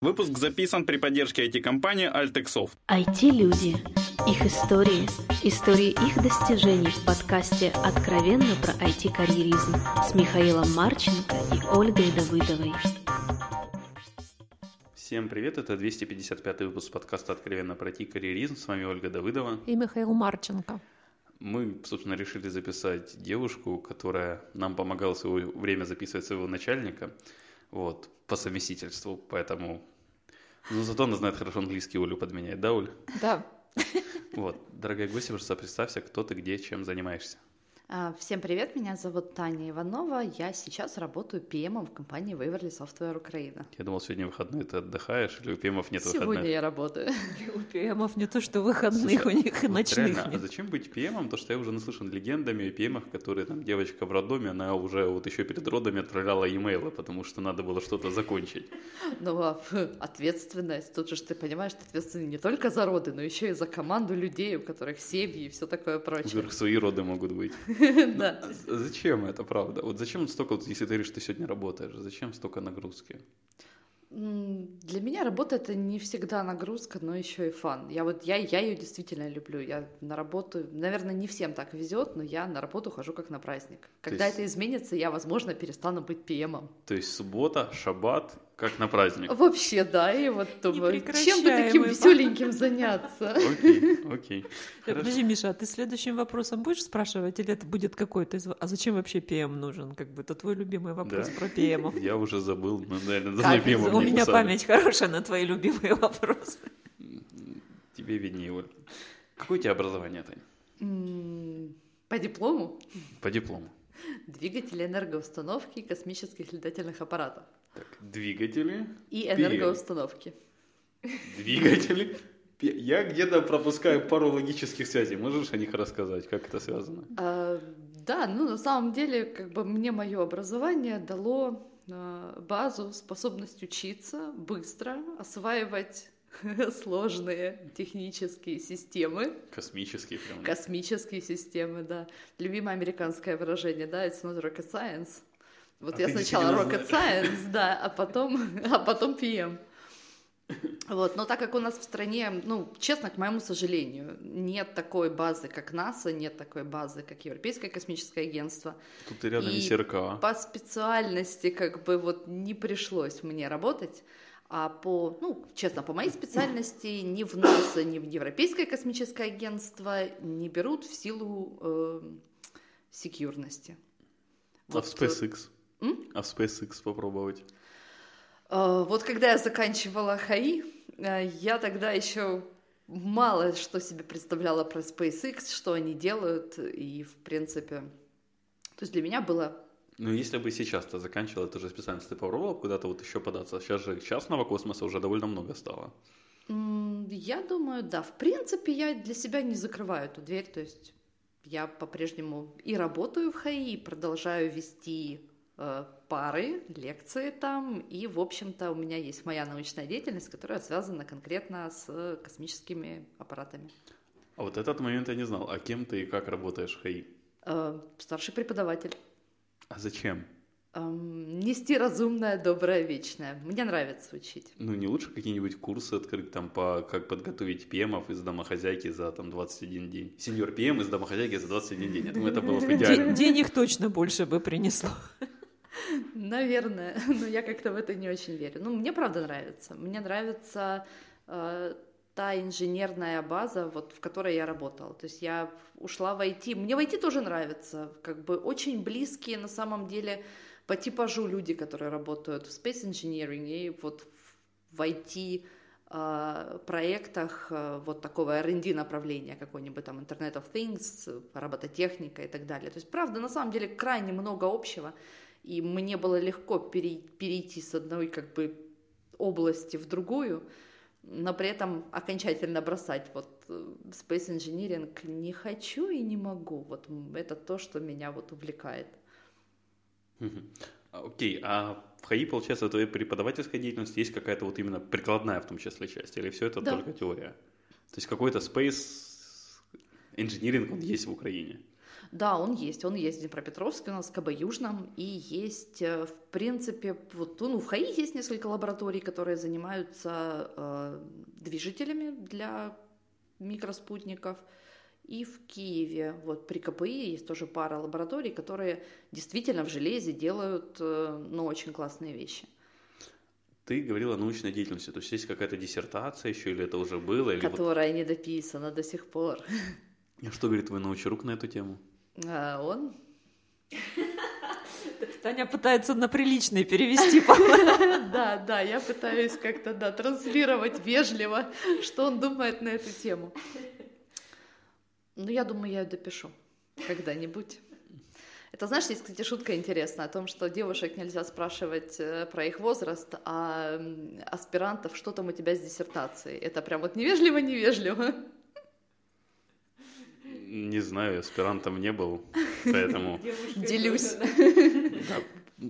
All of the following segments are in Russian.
Выпуск записан при поддержке IT-компании Altexoft. IT-люди. Их истории. Истории их достижений в подкасте «Откровенно про IT-карьеризм» с Михаилом Марченко и Ольгой Давыдовой. Всем привет, это 255 выпуск подкаста «Откровенно про IT-карьеризм». С вами Ольга Давыдова. И Михаил Марченко. Мы, собственно, решили записать девушку, которая нам помогала в свое время записывать своего начальника – вот, по совместительству, поэтому... Ну, зато она знает хорошо английский, Олю подменяет, да, Оль? Да. Вот, дорогая гостья, просто представься, кто ты, где, чем занимаешься. А, всем привет, меня зовут Таня Иванова. Я сейчас работаю PM в компании Waverly Software Украина. Я думал, сегодня выходной ты отдыхаешь, или у PM нет Сегодня выходных? я работаю. У PM не то, что выходных у них, и Вот ночных реально, а нет. зачем быть PM? Потому что я уже наслышан легендами о PM, которые там девочка в роддоме, она уже вот еще перед родами отправляла имейлы, потому что надо было что-то закончить. Ну, а ответственность. Тут же ты понимаешь, ты ответственный не только за роды, но еще и за команду людей, у которых семьи и все такое У прочее. которых свои роды могут быть. Да. А Зачем это, правда? Вот зачем столько, если ты говоришь, что ты сегодня работаешь, зачем столько нагрузки? Для меня работа это не всегда нагрузка, но еще и фан. Я вот я, я ее действительно люблю. Я на работу, наверное, не всем так везет, но я на работу хожу как на праздник. Когда есть- это изменится, я, возможно, перестану быть PM. То есть суббота, шаббат, как на праздник. Вообще, да, и вот думаю, чем бы таким веселеньким заняться? Окей, окей. Хорошо. Подожди, Миша, а ты следующим вопросом будешь спрашивать, или это будет какой-то из... А зачем вообще PM нужен? Как бы это твой любимый вопрос Да. про PM. Я уже забыл, ну, наверное, за Как любимым У меня память хорошая на твои любимые вопросы. Тебе виднее, Оль. Какое у тебя образование, Тань? По диплому По диплому. двигатели энергоустановки космических летательных аппаратов Так, двигатели, и энергоустановки. двигатели. Я где-то пропускаю пару логических связей. Можешь о них рассказать, как это связано? А, Да, ну на самом деле, как бы мне мое образование дало а, базу, способность учиться быстро, осваивать сложные технические системы, Космические прям. космические системы, да. Любимое американское выражение, да, it's not rocket science. Вот А я сначала rocket science, да, а потом, а потом PM. Вот, но так как у нас в стране, ну, честно, к моему сожалению, нет такой базы, как НАСА, нет такой базы, как Европейское космическое агентство. Тут и рядом И СРК. По специальности как бы вот не пришлось мне работать, а по, ну, честно, по моей специальности ни в НАСА, ни в Европейское космическое агентство не берут в силу э, секьюрности. А в SpaceX? М? А в SpaceX попробовать? Э, Вот когда я заканчивала ХАИ, э, я тогда еще мало что себе представляла про SpaceX, что они делают, и в принципе... То есть для меня было Ну, если бы сейчас ты заканчивал эту же специальность, ты попробовал бы куда-то вот еще податься? Сейчас же частного космоса уже довольно много стало. Я думаю, да. В принципе, я для себя не закрываю эту дверь. То есть я по-прежнему и работаю в ХАИ, и продолжаю вести пары, лекции там. И, в общем-то, у меня есть моя научная деятельность, которая связана конкретно с э, космическими аппаратами. А вот этот момент я не знал. А кем ты и как работаешь в ХАИ? Э, Старший преподаватель. А зачем? Эм, Нести разумное, доброе, вечное. Мне нравится учить. Ну, не лучше какие-нибудь курсы открыть там по как подготовить ПМов из домохозяйки за там 21 день. Сеньор ПМ из домохозяйки за 21 день. Я думаю, это было бы идеально. Денег точно больше бы принесло. Наверное, но я как-то в это не очень верю. Ну, мне правда нравится. Мне нравится э, та инженерная база, вот в которой я работала. То есть я ушла в IT. Мне в IT тоже нравится. Как бы очень близкие на самом деле по типажу люди, которые работают в Space Engineering и вот в IT э, проектах э, вот такого R&D направления, какой-нибудь там Internet of Things, робототехника и так далее. То есть, правда, на самом деле крайне много общего, и мне было легко перей- перейти с одной как бы области в другую, но при этом окончательно бросать вот э, Space Engineering не хочу и не могу. Вот это то, что меня вот увлекает. А, Окей, а в ХАИ, получается, в твоей преподавательской деятельности есть какая-то вот именно прикладная в том числе часть? Или все это Да. только теория? То есть какой-то space engineering он есть в Украине? Да, он есть. Он есть в Днепропетровске, у нас в КБ Южном, и есть, э, в принципе, вот, ну, в ХАИ есть несколько лабораторий, которые занимаются э, движителями для микроспутников. И в Киеве, вот при КПИ есть тоже пара лабораторий, которые действительно в железе делают, э, ну, очень классные вещи. Ты говорила о научной деятельности, то есть есть какая-то диссертация еще, или это уже было? Или которая вот... не дописана до сих пор. А что говорит твой научрук на эту тему? А он? Таня пытается на приличный перевести. Да, да, я пытаюсь как-то, да, транслировать вежливо, что он думает на эту тему. Ну, я думаю, я допишу когда-нибудь. Это, знаешь, есть, кстати, шутка интересная о том, что девушек нельзя спрашивать э, про их возраст, а аспирантов, что там у тебя с диссертацией. Это прям вот невежливо-невежливо. Не знаю, аспирантом не был, поэтому... Делюсь.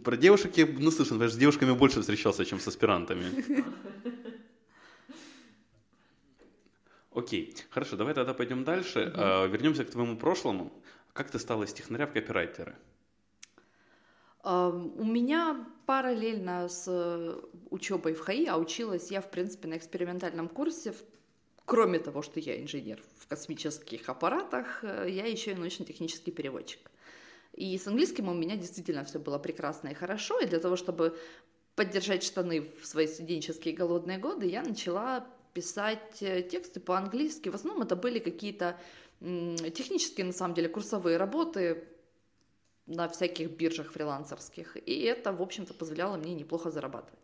Про девушек я наслышан, потому что с девушками больше встречался, чем с аспирантами. Окей, хорошо, давай тогда пойдем дальше. Угу. Вернемся к твоему прошлому. Как ты стала из технаря в копирайтера? У меня параллельно с э, учебой в ХАИ, а училась я, в принципе, на экспериментальном курсе, кроме того, что я инженер в космических аппаратах, э, я еще и научно-технический переводчик. И с английским у меня действительно все было прекрасно и хорошо, и для того, чтобы поддержать штаны в свои студенческие голодные годы, я начала писать э, тексты по-английски. В основном это были какие-то технические, на самом деле, курсовые работы на всяких биржах фрилансерских. И это, в общем-то, позволяло мне неплохо зарабатывать.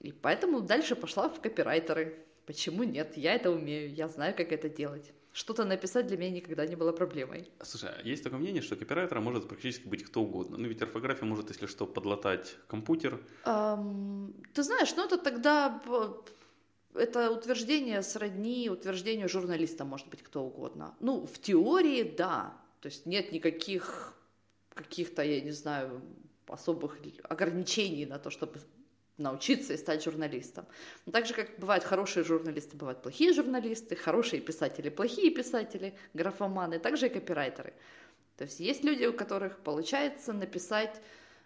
И поэтому дальше пошла в копирайтеры. Почему нет? Я это умею, я знаю, как это делать. Что-то написать для меня никогда не было проблемой. Слушай, а есть такое мнение, что копирайтером может практически быть кто угодно. Ну, ведь орфография может, если что, подлатать компьютер. Um, ты знаешь, ну это тогда это утверждение сродни утверждению журналиста, может быть, кто угодно. Ну, в теории, да. То есть нет никаких каких-то, я не знаю, особых ограничений на то, чтобы научиться и стать журналистом. Но так же, как бывают хорошие журналисты, бывают плохие журналисты, хорошие писатели, плохие писатели, графоманы, также и копирайтеры. То есть есть люди, у которых получается написать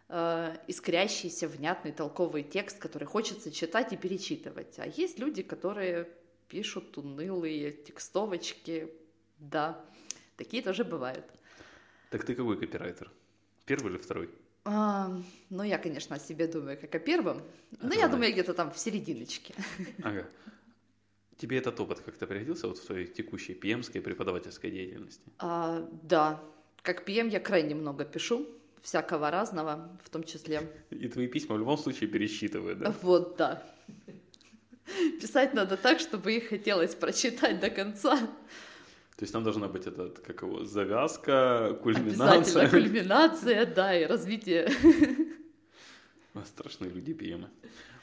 э, искрящийся, внятный, толковый текст, который хочется читать и перечитывать. А есть люди, которые пишут унылые текстовочки. Да, такие тоже бывают. Так ты какой копирайтер? Первый или второй? А, ну, я, конечно, о себе думаю как о первом. Но я думаю, где-то там в серединочке. Ага. Тебе этот опыт как-то пригодился вот в твоей текущей пьемской преподавательской деятельности? А, да. Как пьем я крайне много пишу всякого разного, в том числе. И твои письма в любом случае пересчитывают, да? Вот, да. Писать надо так, чтобы их хотелось прочитать до конца. То есть там должна быть этот, как его, завязка, кульминация. Обязательно кульминация, да, и развитие. Страшные люди пьемы.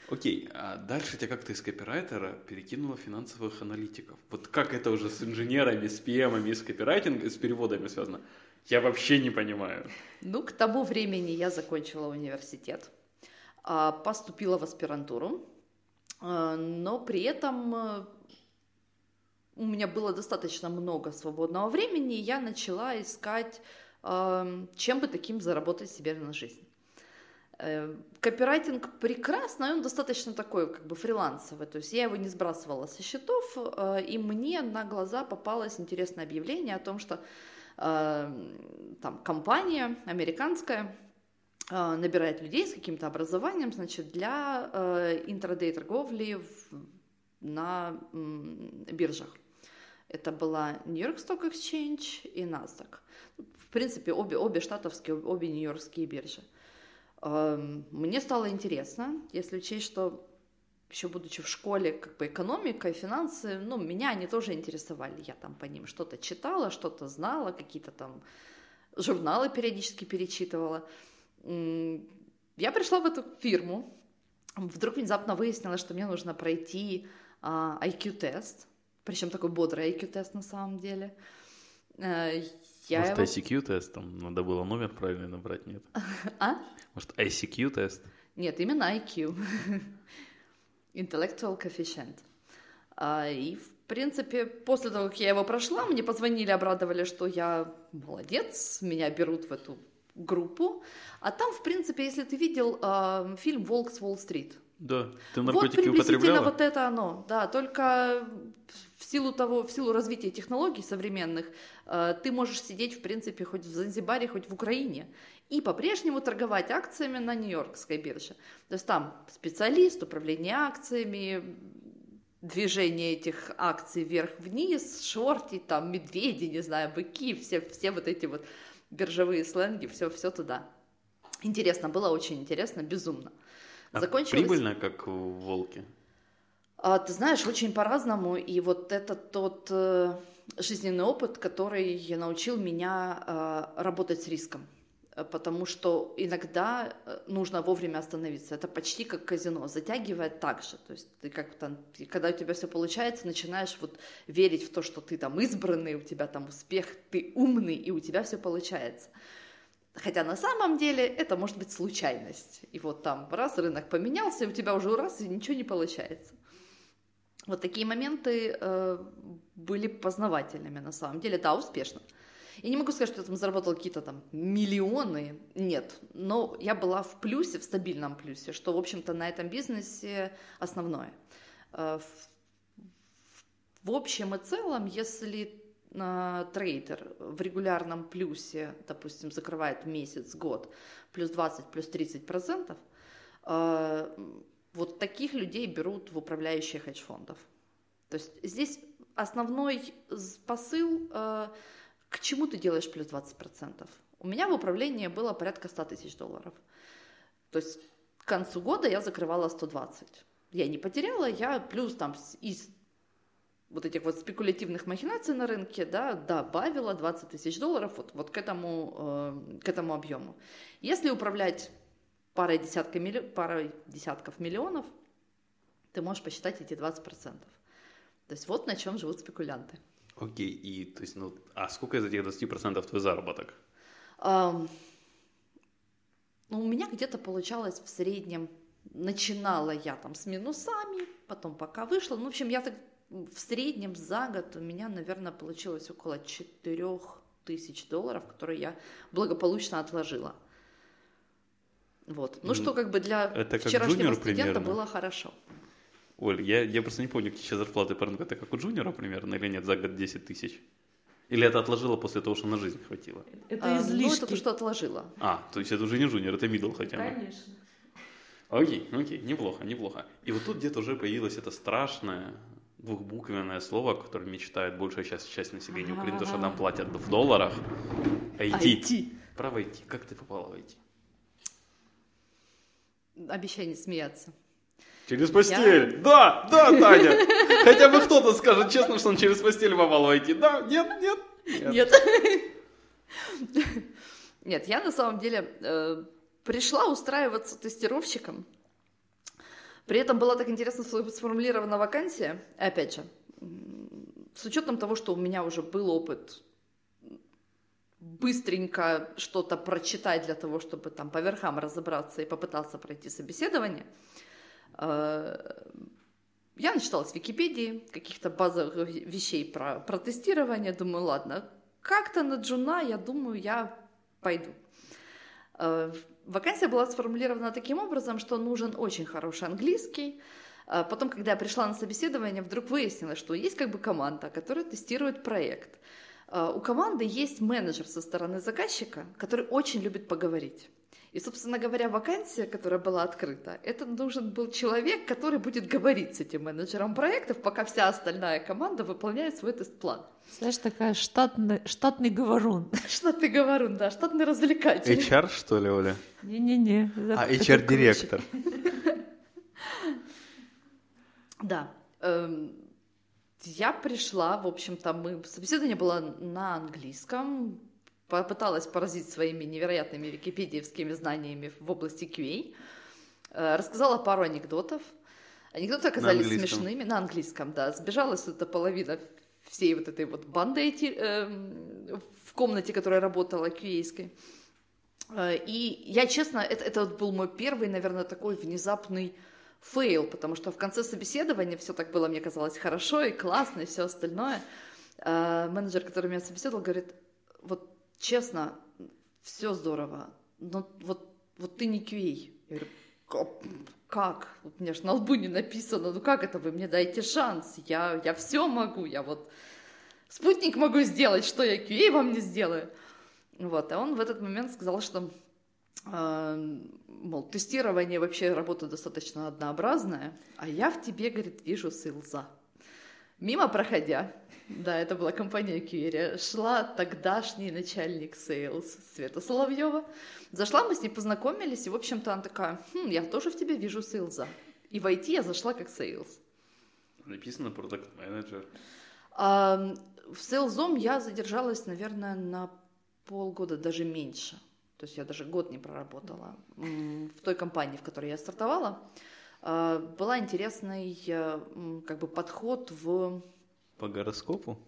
Окей, а дальше тебя как-то из копирайтера перекинуло финансовых аналитиков. Вот как это уже с инженерами, с пьемами, с копирайтингом, с переводами связано? Я вообще не понимаю. Ну, к тому времени я закончила университет, а, поступила в аспирантуру, а, но при этом у меня было достаточно много свободного времени, и я начала искать, а, чем бы таким заработать себе на жизнь. Э, копирайтинг прекрасный, он достаточно такой, как бы фрилансовый, то есть я его не сбрасывала со счетов, э, и мне на глаза попалось интересное объявление о том, что там компания американская э, набирает людей с каким-то образованием, значит, для э, интрадей торговли на биржах. Это была Нью-Йорк Stock Exchange и NASDAQ. В принципе, обе, обе штатовские, обе нью-йоркские биржи. Эм, мне стало интересно, если учесть, что еще будучи в школе, как бы экономика и финансы, ну, меня они тоже интересовали. Я там по ним что-то читала, что-то знала, какие-то там журналы периодически перечитывала. Я пришла в эту фирму, вдруг внезапно выяснилось, что мне нужно пройти а, IQ-тест, причем такой бодрый IQ-тест на самом деле. Э, я Может, его... ICQ-тест, там надо было номер правильно набрать, нет? А? Может, ICQ-тест? Нет, именно IQ. Intellectual coefficient. А, и, в принципе, после того, как я его прошла, мне позвонили, обрадовали, что я молодец, меня берут в эту группу. А там, в принципе, если ты видел э, фильм «Волк с Уолл-стрит», Да, ты вот наркотики приблизительно употребляла? вот это оно, да, только в силу того, в силу развития технологий современных, э, ты можешь сидеть, в принципе, хоть в Занзибаре, хоть в Украине, и по-прежнему торговать акциями на Нью-Йоркской бирже. То есть там специалист, управление акциями, движение этих акций вверх-вниз, шорти, там медведи, не знаю, быки, все, все вот эти вот биржевые сленги, все, все туда. Интересно, было очень интересно, безумно. А Закончилось... Прибыльно, как в «Волке»? А, ты знаешь, очень по-разному, и вот это тот э, жизненный опыт, который научил меня э, работать с риском. Э, Потому что иногда э, нужно вовремя остановиться. Это почти как казино, затягивает так же. То есть ты как там, ты- когда у тебя все получается, начинаешь вот верить в то, что ты там избранный, у тебя там успех, ты умный, и у тебя все получается. Хотя на самом деле это может быть случайность. И вот там раз рынок поменялся, и у тебя уже раз, и ничего не получается. Вот такие моменты э, были познавательными на самом деле, да, успешно. Я не могу сказать, что я там заработала какие-то там миллионы, нет, но я была в плюсе, в стабильном плюсе, что, в общем-то, на этом бизнесе основное. Э, в, в общем и целом, если трейдер в регулярном плюсе, допустим, закрывает месяц, год, плюс 20, плюс 30 процентов, э, вот таких людей берут в управляющие хедж-фондов. То есть здесь основной посыл, э, к чему ты делаешь плюс 20%. У меня в управлении было порядка 100 тысяч долларов. То есть к концу года я закрывала 120. Я не потеряла, я плюс там из вот этих вот спекулятивных махинаций на рынке, да, добавила 20 тысяч долларов вот, вот к, этому, э, к этому объему. Если управлять парой, десятка милли- парой десятков миллионов, ты можешь посчитать эти 20%. То есть вот на чем живут спекулянты. Окей, и то есть, ну, а сколько из этих 20% твой заработок? Ам, ну, у меня где-то получалось в среднем, начинала я там с минусами, потом пока вышла, ну, в общем, я так в среднем за год у меня, наверное, получилось около 4 тысяч долларов, которые я благополучно отложила. Вот. Ну, Ну, что как бы для это как вчерашнего джуниор студента примерно. было хорошо. Оль, я, я просто не помню, какие сейчас зарплаты по рынку. Это как у джуниора примерно или нет, за год 10 тысяч? Или это отложила после того, что на жизнь хватило? Это А, ну, излишки. это то, что отложила. А, то есть это уже не джуниор, это мидл хотя бы. Конечно. Окей, окей, неплохо, неплохо. И вот тут где-то уже появилось это страшное двухбуквенное слово, которое мечтает большая часть, часть населения Украины, то, что нам платят в долларах. IT. IT. Право IT. Как ты попала в IT? Обещай не смеяться. Через постель. Да, да, Таня. Хотя бы кто-то скажет честно, что он через постель попал в IT. Да, нет, нет. Нет. Нет, я на самом деле э, пришла устраиваться тестировщиком. При этом была так интересно сфо- сформулирована вакансия. Опять же, с учетом того, что у меня уже был опыт быстренько что-то прочитать для того, чтобы там по верхам разобраться и попытаться пройти собеседование, э, я начиталась в Википедии каких-то базовых вещей про, про тестирование. Думаю, ладно, как-то на джуна, я думаю, я пойду. Вакансия была сформулирована таким образом, что нужен очень хороший английский. А Потом, когда я пришла на собеседование, вдруг выяснилось, что есть как бы команда, которая тестирует проект. А, У команды есть менеджер со стороны заказчика, который очень любит поговорить. И, собственно говоря, вакансия, которая была открыта, это нужен был человек, который будет говорить с этим менеджером проектов, пока вся остальная команда выполняет свой тест-план. Знаешь, такая штатный, штатный говорун. Штатный говорун, да, штатный развлекатель. HR, что ли, Оля? Не-не-не. А, HR-директор. Да. Эм, Я пришла, в общем-то, мы... собеседование было на английском, попыталась поразить своими невероятными википедиевскими знаниями в области QA, Э, рассказала пару анекдотов. Анекдоты оказались английском. смешными на английском, да. Сбежалась эта половина всей вот этой вот банды эти, эм, в комнате, которая работала QA-ской. Э, И я, честно, это, это вот был мой первый, наверное, такой внезапный фейл, потому что в конце собеседования все так было, мне казалось, хорошо и классно, и все остальное. А, менеджер, который меня собеседовал, говорит, вот честно, все здорово, но вот, вот ты не QA. Я говорю, как? Вот у меня же на лбу не написано, ну как это вы мне дайте шанс? Я, я все могу, я вот спутник могу сделать, что я QA вам не сделаю. Вот, а он в этот момент сказал, что э, мол, тестирование вообще работа достаточно однообразная, а я в тебе, говорит, вижу силза. Мимо проходя, да, это была компания QA, шла тогдашний начальник sales Света Соловьева. Зашла, мы с ней познакомились, и, в общем-то, она такая, хм, я тоже в тебе вижу сейлза. И в IT я зашла как сейлз. Написано продукт менеджер. А, в сейлзом я задержалась, наверное, на полгода, даже меньше. То есть я даже год не проработала в той компании, в которой я стартовала. А, была интересный э, как бы подход в... По гороскопу?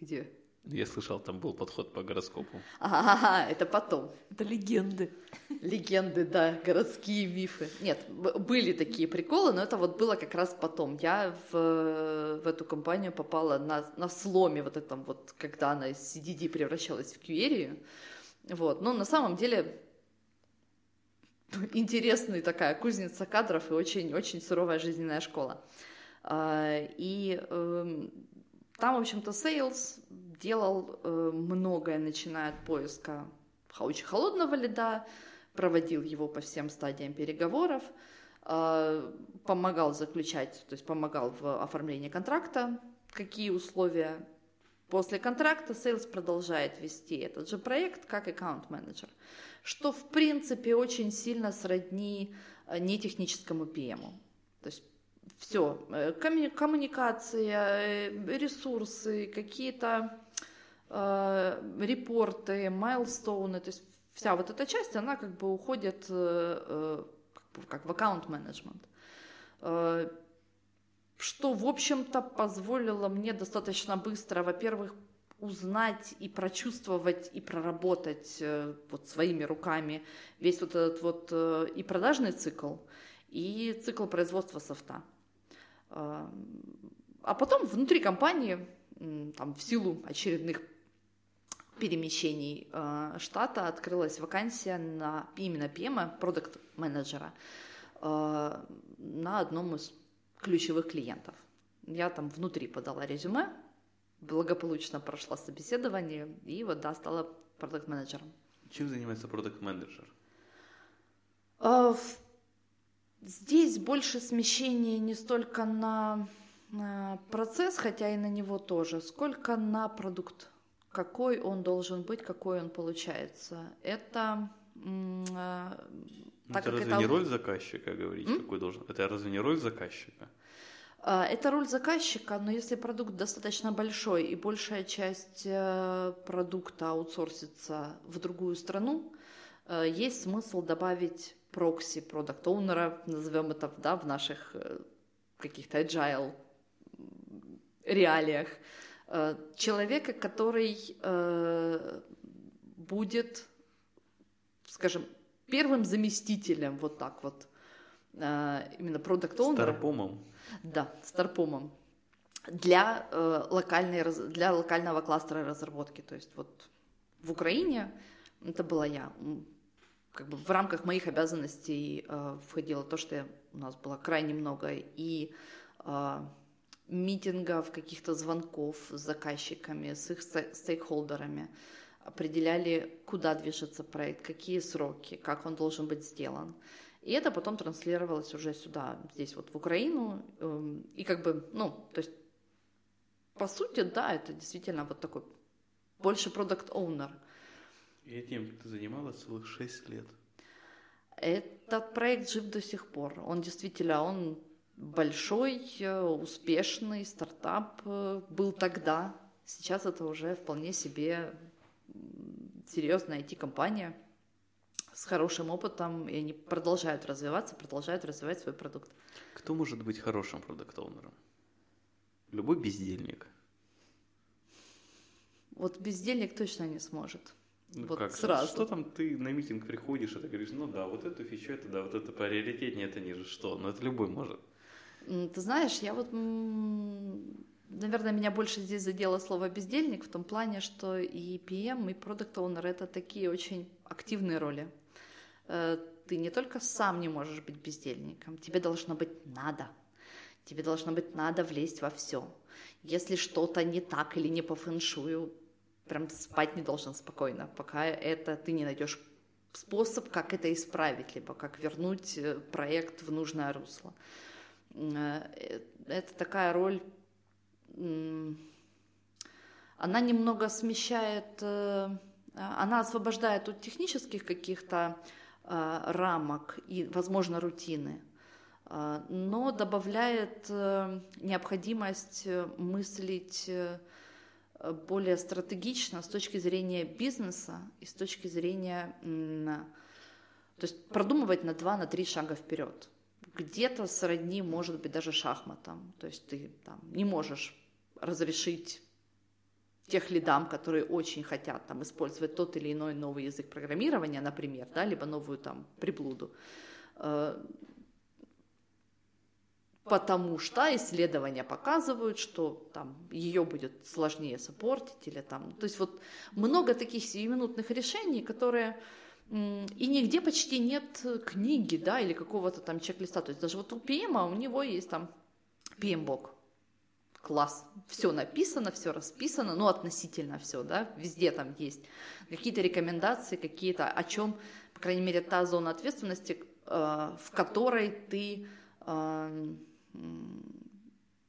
Где? Я слышал, там был подход по гороскопу. Ага, это потом. Это легенды. Легенды, да, городские мифы. Нет, были такие приколы, но это вот было как раз потом. Я в, в эту компанию попала на, на сломе вот этом вот, когда она из CDD превращалась в QERI. Вот, но на самом деле интересная такая кузница кадров и очень-очень суровая жизненная школа. А, и эм, там, в общем-то, Sales делал э, многое, начиная от поиска очень холодного льда, проводил его по всем стадиям переговоров, э, помогал заключать, то есть помогал в оформлении контракта, какие условия. После контракта Sales продолжает вести этот же проект как аккаунт-менеджер, что в принципе очень сильно сродни э, нетехническому PM. То есть все, э, коммуникация, э, ресурсы, какие-то э, репорты, майлстоуны, то есть вся вот эта часть, она как бы уходит э, как в аккаунт-менеджмент. Э, что, в общем-то, позволило мне достаточно быстро, во-первых, узнать и прочувствовать и проработать э, вот своими руками весь вот этот вот э, и продажный цикл, и цикл производства софта. А потом внутри компании, там, в силу очередных перемещений э, штата открылась вакансия на именно PM, продукт менеджера э, на одном из ключевых клиентов. Я там внутри подала резюме, благополучно прошла собеседование и вот да, стала продукт менеджером Чем занимается продукт менеджер э, Здесь больше смещения не столько на процесс, хотя и на него тоже, сколько на продукт. Какой он должен быть, какой он получается. Это а, так это разве это... не роль заказчика говорить, М? какой должен? Это разве не роль заказчика? А, это роль заказчика, но если продукт достаточно большой и большая часть э, продукта аутсорсится в другую страну, э, есть смысл добавить прокси продукт оунера назовем это да, в наших э, каких-то agile реалиях. Э, человека, который э, будет, скажем, первым заместителем, вот так вот, именно продукт оунера Старпомом. Да, старпомом. Для, локальной, для локального кластера разработки. То есть вот в Украине это была я как бы в рамках моих обязанностей э, входило то, что у нас было крайне много и э, митингов, каких-то звонков с заказчиками, с их стейкхолдерами, определяли, куда движется проект, какие сроки, как он должен быть сделан. И это потом транслировалось уже сюда, здесь вот в Украину. Э, и как бы, ну, то есть, по сути, да, это действительно вот такой больше продукт оунер и этим ты занималась целых шесть лет. Этот проект жив до сих пор. Он действительно, он большой, успешный стартап э, был тогда. Сейчас это уже вполне себе серьезная IT-компания с хорошим опытом, и они продолжают развиваться, продолжают развивать свой продукт. Кто может быть хорошим продукт-оунером? Любой бездельник. Вот бездельник точно не сможет. Ну, вот как, сразу. Что там ты на митинг приходишь, и ты говоришь, ну да, вот эту фичу, это да, вот это приоритетнее, это ниже. Что? Ну это любой может. Ты знаешь, я вот, наверное, меня больше здесь задело слово бездельник в том плане, что и PM, и Product Owner — это такие очень активные роли. Э, Ты не только сам не можешь быть бездельником, тебе должно быть надо. Тебе должно быть надо влезть во все. Если что-то не так или не по фэншую, прям спать не должен спокойно, пока это ты не найдешь способ, как это исправить, либо как вернуть э, проект в нужное русло. Э, Это такая роль, она немного смещает, э, она освобождает от технических каких-то э, рамок и, возможно, рутины, э, но добавляет необходимость мыслить более стратегично с точки зрения бизнеса и с точки зрения, то есть продумывать на два, на три шага вперед. Где-то сродни, может быть, даже шахматам. То есть ты там не можешь разрешить тех лидам, которые очень хотят там использовать тот или иной новый язык программирования, например, да, либо новую там приблуду, э, потому что исследования показывают, что там ее будет сложнее сопортить или там, то есть вот много таких сиюминутных решений, которые и нигде почти нет книги, да, или какого-то там чек-листа, то есть даже вот у PM у него есть там PM-бок, класс, все написано, все расписано, ну относительно все, да, везде там есть какие-то рекомендации, какие-то, о чем, по крайней мере, та зона ответственности, э, в которой ты э, м,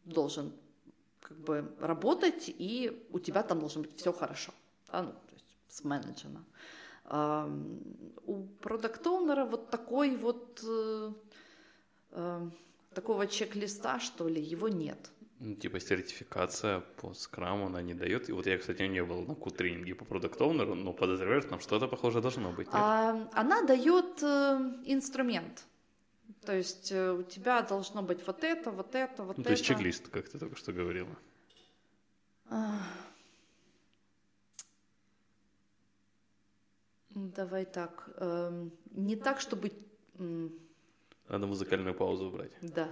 должен как бы работать, и у тебя там должно быть все хорошо, да, ну, то есть сменеджено. Ам, У продакт-оунера вот такой вот э, э, такого чек-листа, что ли, его нет. Ну, типа сертификация по скраму она не дает. И вот я, кстати, не был на Q-тренинге по продукт оунеру но подозреваю, что там что-то похожее должно быть. нет? А, она дает э, инструмент. То есть э, у тебя должно быть вот это, вот это, вот ну, это. то есть чек-лист, как ты только что говорила. А. Давай так. эм, не так, чтобы... м, Надо музыкальную паузу убрать. Да.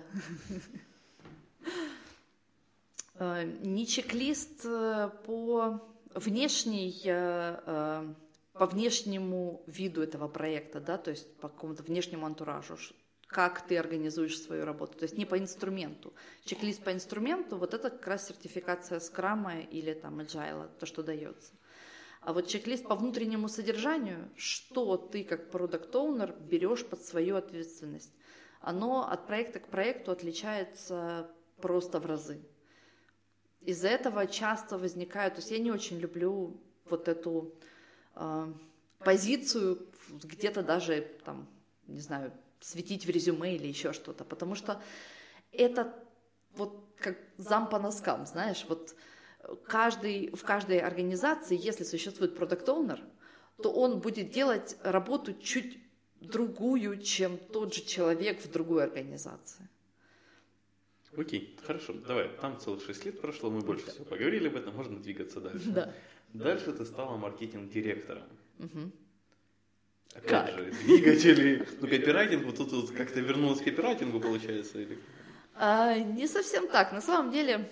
Э, Не чек-лист э, по внешней, по внешнему виду этого проекта, да, то есть по какому-то внешнему антуражу, как ты организуешь свою работу, то есть не по инструменту. Чек-лист по инструменту, вот это как раз сертификация скрама или там agile, то, что дается. А вот чек-лист по внутреннему содержанию, что ты как продукт оунер берешь под свою ответственность, оно от проекта к проекту отличается просто в разы. Из-за этого часто возникают, то есть я не очень люблю вот эту э, позицию, где-то даже там, не знаю, светить в резюме или еще что-то, потому что это вот как зам по носкам, знаешь, вот каждый, в каждой организации, если существует продукт оунер то он будет делать работу чуть другую, чем тот же человек в другой организации. Окей, хорошо, давай. Там целых 6 лет прошло, мы больше всего поговорили об этом, можно двигаться дальше. Да. Дальше ты стала маркетинг-директором. Мгм. Опять Как? же, двигатели, ну, копирайтинг, вот тут вот как-то вернулась к копирайтингу, получается, или... А, не совсем так. На самом деле,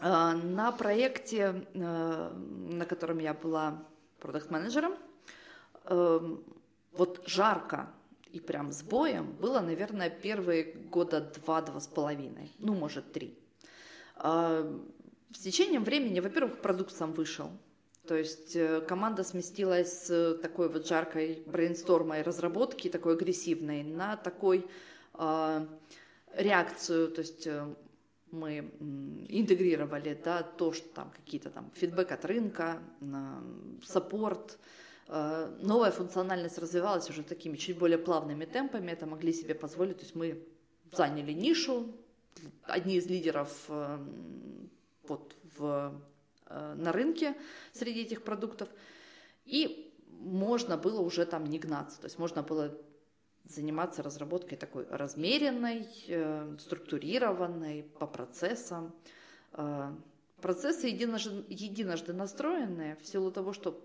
а, на проекте, а, на котором я была продакт-менеджером, эм, вот жарко и прям с боем было, наверное, первые года два-два с половиной, ну, может, три. А, С течением времени, во-первых, продукт сам вышел. То есть э, команда сместилась с такой вот жаркой брейнстормой разработки, такой агрессивной, на такой а, реакцию, то есть э, мы интегрировали да, то, что там какие-то там фидбэк от рынка, саппорт, э, новая функциональность развивалась уже такими чуть более плавными темпами, это могли себе позволить, то есть мы заняли нишу, одни из лидеров э, вот в, э, на рынке среди этих продуктов, и можно было уже там не гнаться, то есть можно было заниматься разработкой такой размеренной, э, структурированной, по процессам. Э, Процессы единожды, единожды настроенные в силу того, что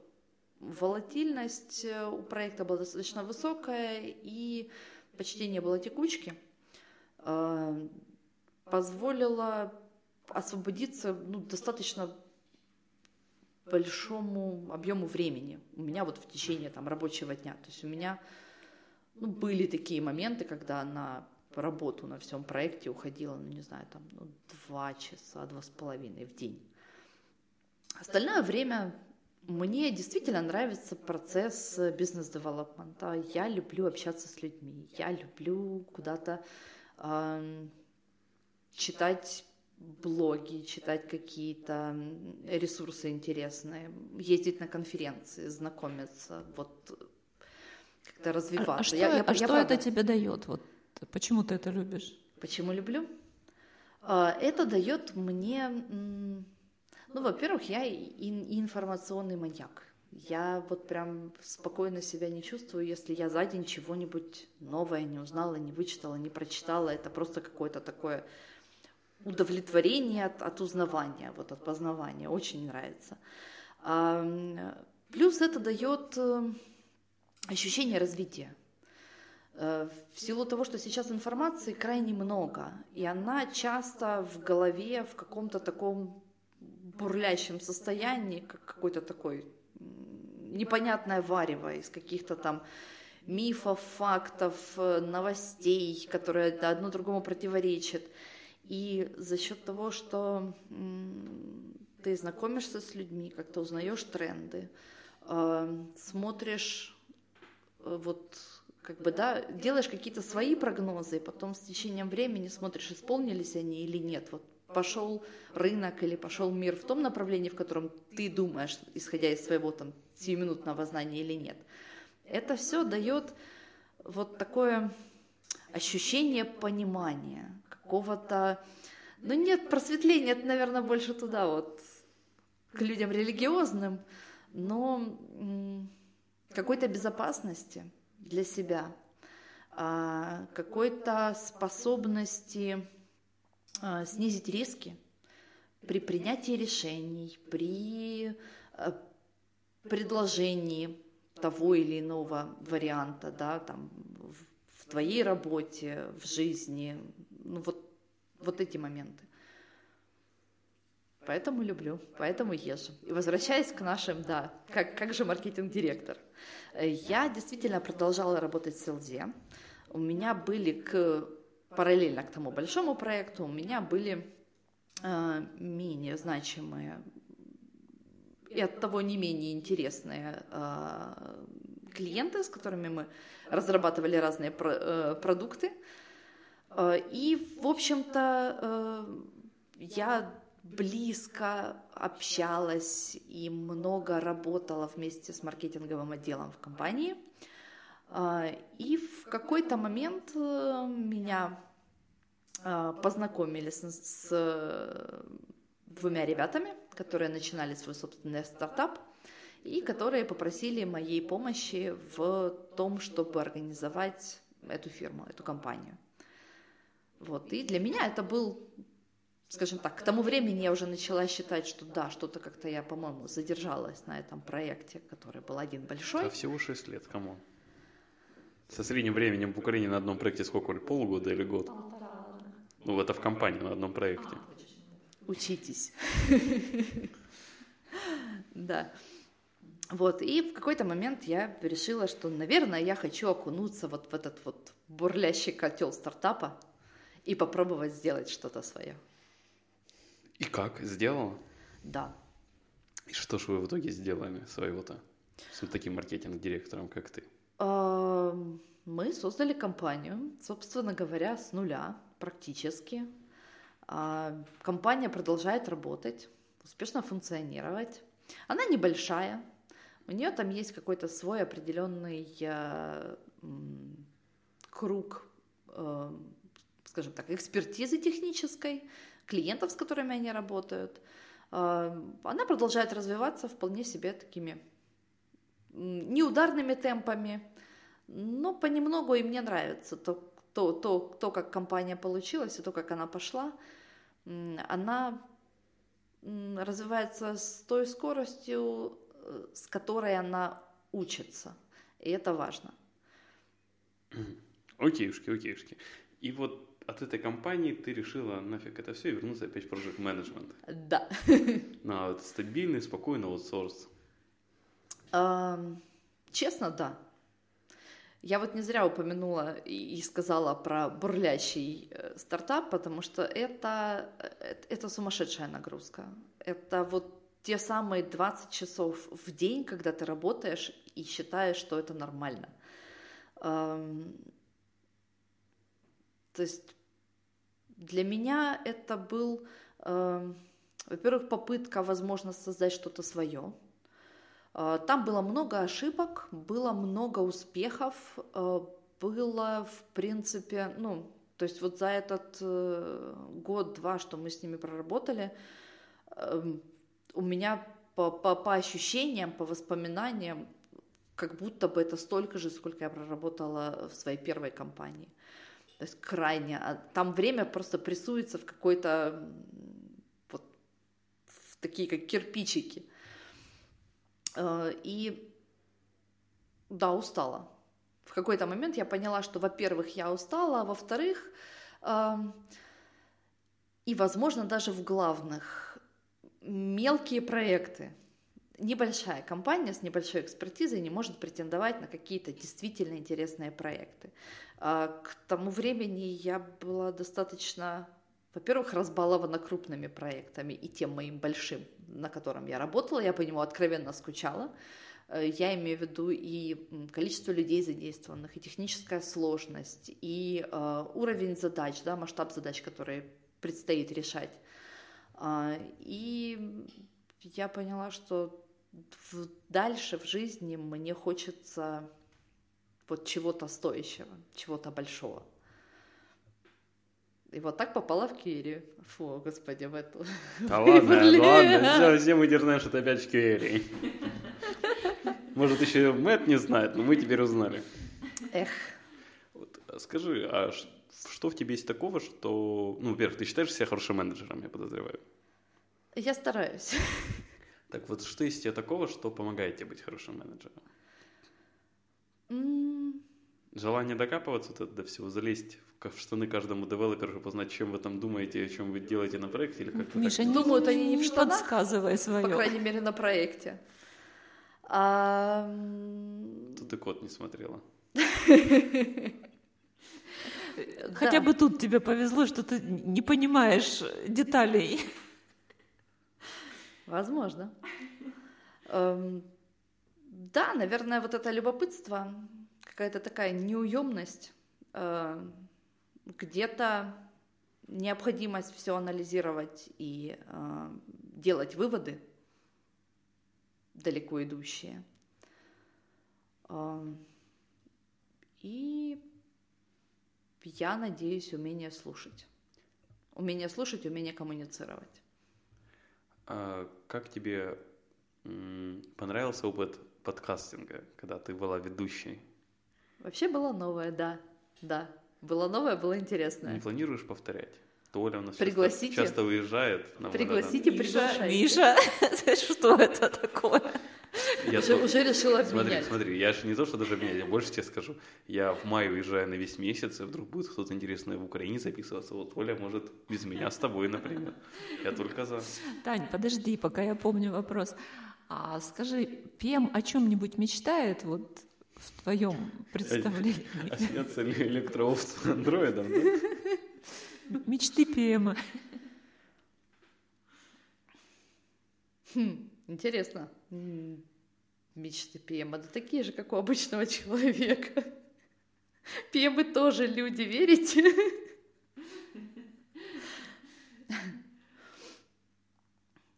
волатильность э, у проекта была достаточно высокая и почти не было текучки, э, позволило освободиться ну, достаточно большому объему времени у меня вот в течение там рабочего дня. То есть у меня ну, были такие моменты, когда на работу на всем проекте уходило, ну не знаю, там ну, два часа, два с половиной в день. Остальное время мне действительно нравится процесс бизнес-девелопмента. Я люблю общаться с людьми. Я люблю куда-то э, читать блоги, читать какие-то ресурсы интересные, ездить на конференции, знакомиться, вот как-то развиваться. А, а что, я, я, а я, что правда... это тебе дает? Вот почему ты это любишь? Почему люблю? А, это дает мне, ну, во-первых, я информационный маньяк. Я вот прям спокойно себя не чувствую, если я за день чего-нибудь новое не узнала, не вычитала, не прочитала. Это просто какое-то такое удовлетворение от, от узнавания, вот от познавания. Очень нравится. Плюс это дает э, ощущение развития. Э, в силу того, что сейчас информации крайне много, и она часто в голове в каком-то таком бурлящем состоянии, как какой-то такой непонятное варево из каких-то там мифов, фактов, э, новостей, которые одно другому противоречат. И за счет того, что ты знакомишься с людьми, как-то узнаешь тренды, э, смотришь, э, вот как бы, да, делаешь какие-то свои прогнозы, и потом с течением времени смотришь, исполнились они или нет. Вот пошел рынок или пошел мир в том направлении, в котором ты думаешь, исходя из своего там сиюминутного знания или нет. Это все дает вот такое ощущение понимания, какого-то... Ну нет, просветления, это, наверное, больше туда вот, к людям религиозным, но какой-то безопасности для себя, а, какой-то способности а, снизить риски при принятии решений, при а, предложении того или иного варианта, да, там, в твоей работе, в жизни, ну вот, вот эти моменты. Поэтому люблю, поэтому езжу. И возвращаясь к нашим, да, как, как же маркетинг-директор. Я действительно продолжала работать в СЛД. У меня были к, параллельно к тому большому проекту, у меня были э, менее значимые и от того не менее интересные э, клиенты, с которыми мы разрабатывали разные про, э, продукты. Э, и, в общем-то, э, я близко общалась и много работала вместе с маркетинговым отделом в компании. Э, и в какой-то момент меня познакомили с, с двумя ребятами, которые начинали свой собственный стартап и которые попросили моей помощи в том, чтобы организовать эту фирму, эту компанию. Вот. И для меня это был, скажем так, к тому времени я уже начала считать, что да, что-то как-то я, по-моему, задержалась на этом проекте, который был один большой. А всего 6 лет, кому? Со средним временем в Украине на одном проекте сколько? Полгода или год? Ну, это в компании на одном проекте. Учитесь. Да. Вот, и в какой-то момент я решила, что, наверное, я хочу окунуться вот в этот вот бурлящий котел стартапа, и попробовать сделать что-то свое. И как? Сделала? Да. И что же вы в итоге сделали своего-то с таким маркетинг-директором, как ты? Мы создали компанию, собственно говоря, с нуля практически. А, компания продолжает работать, успешно функционировать. Она небольшая, у нее там есть какой-то свой определенный э, круг э, скажем так, экспертизы технической, клиентов, с которыми они работают. А, она продолжает развиваться вполне себе такими неударными темпами, но понемногу и мне нравится то, то, то, то, как компания получилась и то, как она пошла. Она развивается с той скоростью, э, с которой она учится. И это важно. Окейушки, окейушки. И вот от этой компании ты решила нафиг это все и вернуться опять в project management. Да. На вот стабильный, спокойный аутсорс. Эм, Честно, да. Я вот не зря упомянула и сказала про бурлящий э, стартап, потому что это, э, это сумасшедшая нагрузка. Это вот те самые 20 часов в день, когда ты работаешь и считаешь, что это нормально. То есть для меня это был, эм, во-первых, попытка, возможно, создать что-то свое. Э, Там было много ошибок, было много успехов, э, было, в принципе, ну, то есть вот за этот э, год-два, что мы с ними проработали, эм, у меня по, по, по ощущениям, по воспоминаниям, как будто бы это столько же, сколько я проработала в своей первой компании. То есть крайне. а Там время просто прессуется в какой-то вот в такие как кирпичики. Э, И да, устала. В какой-то момент я поняла, что, во-первых, я устала, а во-вторых, эм, и, возможно, даже в главных, мелкие проекты. Небольшая компания с небольшой экспертизой не может претендовать на какие-то действительно интересные проекты. А К тому времени я была достаточно, во-первых, разбалована крупными проектами и тем моим большим, на котором я работала. Я по нему откровенно скучала. Э, Я имею в виду и количество людей задействованных, и техническая сложность, и э, уровень задач, да, масштаб задач, которые предстоит решать. А, И я поняла, что в- дальше в жизни мне хочется вот чего-то стоящего, чего-то большого. И вот так попала в Кири. Фу, господи, в эту... Да ладно, ладно, все, все мы теперь знаем, что ты опять в Киэри. Может, еще Мэтт не знает, но мы теперь узнали. Эх, Вот, а скажи, а что в тебе есть такого, что... Ну, во-первых, ты считаешь себя хорошим менеджером, я подозреваю. я стараюсь. Так вот, что есть у тебя такого, что помогает тебе быть хорошим менеджером? М, Желание докапываться вот до всего, залезть в штаны каждому девелоперу, чтобы узнать, чем вы там думаете, о чем вы делаете на проекте, или как-то Миша, так? не, Думают они не в штанах, подсказывай По свое. крайней мере, на проекте. А, Тут ты код не смотрела. Хотя бы тут тебе повезло, что ты не понимаешь деталей. Возможно. Эм, Да, наверное, вот это любопытство, какая-то такая неуемность, э, где-то необходимость все анализировать и э, делать выводы далеко идущие. Эм, И я надеюсь, умение слушать. Умение слушать, умение коммуницировать. А как тебе понравился опыт подкастинга, когда ты была ведущей? Вообще было новое, да, да. Было новое, было интересное. Не планируешь повторять? Толя у нас Пригласите. часто, часто уезжает. на Пригласите, Миша, приглашайте. Миша, что это такое? Я Уже, то- уже решила Смотри, обменять. смотри, я же не то, что даже обменять, я больше тебе скажу. Я в мае уезжаю на весь месяц, и вдруг будет кто-то интересный в Украине записываться. Вот Оля может без меня с тобой, например. Я только за. Тань, подожди, пока я помню вопрос. А скажи, ПМ о чем-нибудь мечтает вот в твоем представлении? А снятся ли электроовт с андроидом, да? Мечты ПМа. Хм, интересно. Мечты ПМа, да такие же, как у обычного человека. ПМы тоже люди, верите?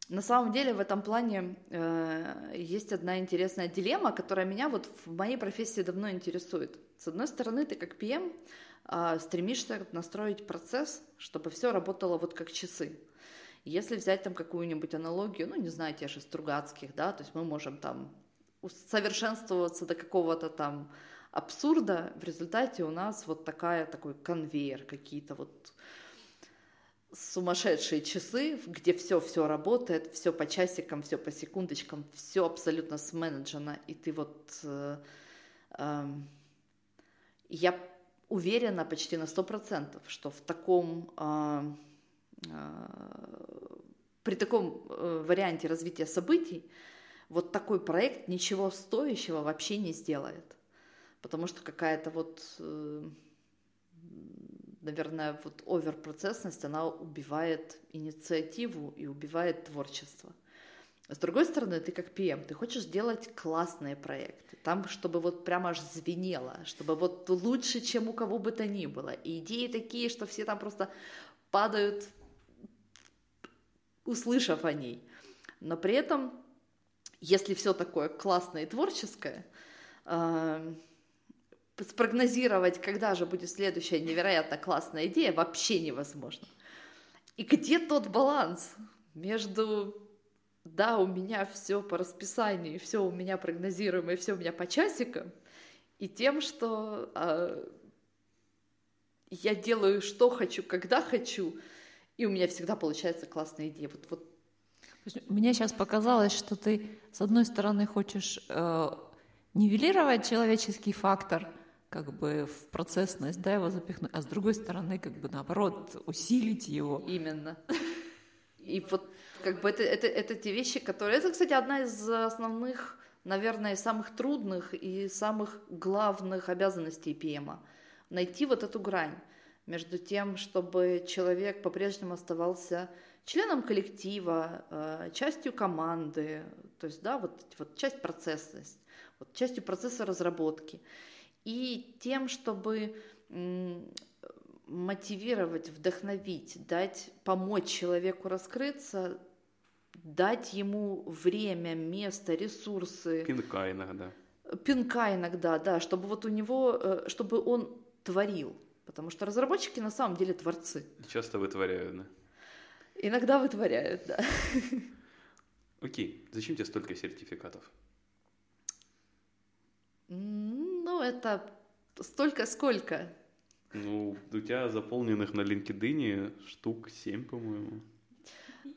На самом деле в этом плане э, есть одна интересная дилемма, которая меня вот в моей профессии давно интересует. С одной стороны, ты как PM э, стремишься настроить процесс, чтобы все работало вот как часы. Если взять там какую-нибудь аналогию, ну, не знаю, те же Стругацких, да, то есть мы можем там усовершенствоваться до какого-то там абсурда, в результате у нас вот такая, такой конвейер, какие-то вот сумасшедшие часы, где все все работает, все по часикам, все по секундочкам, все абсолютно сменеджено, и ты вот э, э, я уверена почти на сто процентов, что в таком э, при таком э, варианте развития событий вот такой проект ничего стоящего вообще не сделает, потому что какая-то вот э, наверное, вот оверпроцессность, она убивает инициативу и убивает творчество. С другой стороны, ты как PM, ты хочешь делать классные проекты, там, чтобы вот прямо аж звенело, чтобы вот лучше, чем у кого бы то ни было. И идеи такие, что все там просто падают, услышав о ней. Но при этом, если все такое классное и творческое, э, спрогнозировать, когда же будет следующая невероятно классная идея, вообще невозможно. И где тот баланс между да, у меня все по расписанию, все у меня прогнозируемо, и все у меня по часикам, и тем, что э, я делаю, что хочу, когда хочу, и у меня всегда получается классная идея. Вот, вот. Мне сейчас показалось, что ты, с одной стороны, хочешь э, нивелировать человеческий фактор, как бы в процессность, да, его запихнуть, а с другой стороны, как бы наоборот, усилить его. Именно. И вот как бы это, это, это те вещи, которые... Это, кстати, одна из основных, наверное, самых трудных и самых главных обязанностей ПМа. Найти вот эту грань между тем, чтобы человек по-прежнему оставался членом коллектива, э, частью команды, то есть, да, вот, вот часть процесса, вот частью процесса разработки – и тем, чтобы мотивировать, вдохновить, дать, помочь человеку раскрыться, дать ему время, место, ресурсы. Пинка иногда. Пинка иногда, да, чтобы вот у него, э, чтобы он творил. Потому что разработчики на самом деле творцы. Часто вытворяют, да? Иногда вытворяют, да. Окей, зачем тебе столько сертификатов? Ну, это столько сколько. Ну, у тебя заполненных на LinkedIn штук 7, по-моему.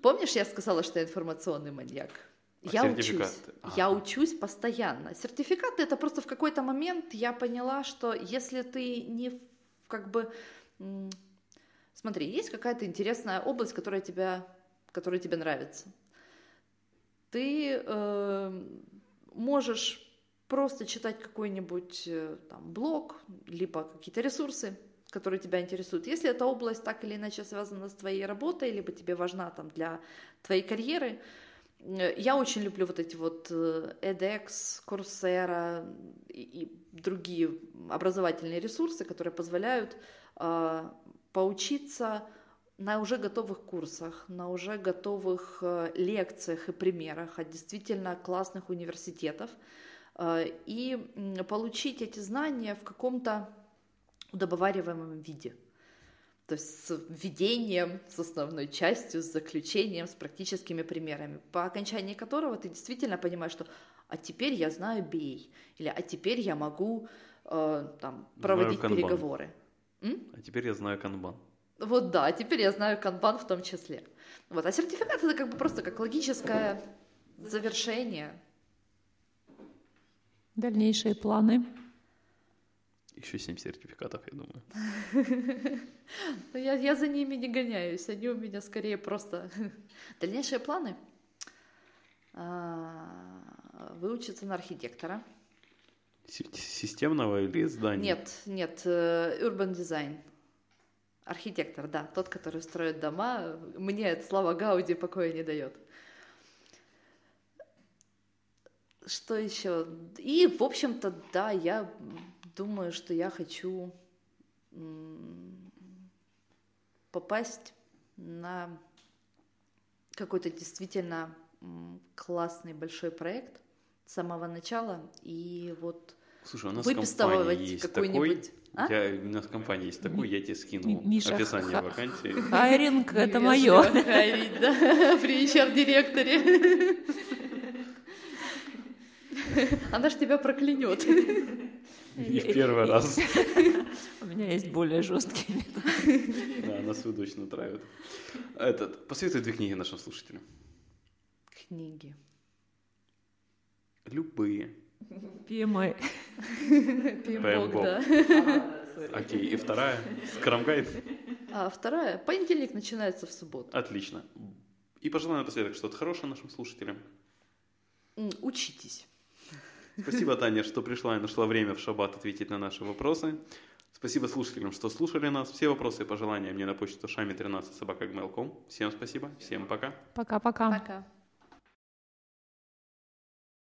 Помнишь, я сказала, что я информационный маньяк? А я учусь. Ага. Я учусь постоянно. Сертификаты это просто в какой-то момент я поняла, что если ты не как бы смотри, есть какая-то интересная область, которая тебя, которая тебе нравится. Ты э, можешь просто читать какой-нибудь э, там блог, либо какие-то ресурсы, которые тебя интересуют. Если эта область так или иначе связана с твоей работой, либо тебе важна там для твоей карьеры, э, я очень люблю вот эти вот э, edX, Coursera и, другие образовательные ресурсы, которые позволяют э, поучиться на уже готовых курсах, на уже готовых лекциях и примерах от действительно классных университетов, Э, и получить эти знания в каком-то удобовариваемом виде. То есть с введением, с основной частью, с заключением, с практическими примерами, по окончании которого ты действительно понимаешь, что а теперь я знаю бей, или а теперь я могу э, там, проводить переговоры. М? А теперь я знаю канбан. Вот да, а теперь я знаю канбан в том числе. Вот, а сертификат это как бы просто как логическое завершение Дальнейшие планы? Еще семь сертификатов, я думаю. Ну, я, я за ними не гоняюсь, они у меня скорее просто... Дальнейшие планы? А, выучиться на архитектора. Системного или здания? Нет, нет, э, urban design. Архитектор, да, тот, который строит дома. Мне слова Гауди покоя не дает. Что еще? И, в общем-то, да, я думаю, что я хочу попасть на какой-то действительно классный большой проект с самого начала и вот Слушай, у нас компания есть такой, а? я, у нас компания есть такой, я тебе скину Миша, описание ха- вакансии. Хайринг, это мое. При HR-директоре. Она ж тебя проклянет. Не в первый раз. У меня есть более жесткие методы. Да, нас свою дочь натравит. Этот, посоветуй две книги нашим слушателям. Книги. Любые. PMI. Пимбок, Пэмбок. да. Окей, и вторая. Скрамгайд. А вторая. Понедельник начинается в субботу. Отлично. И пожелаю напоследок что-то хорошее нашим слушателям. Учитесь. Спасибо, Таня, что пришла и нашла время в шаббат ответить на наши вопросы. Спасибо слушателям, что слушали нас. Все вопросы и пожелания мне на почту шами13 собака Всем спасибо, всем пока. Пока-пока. Пока.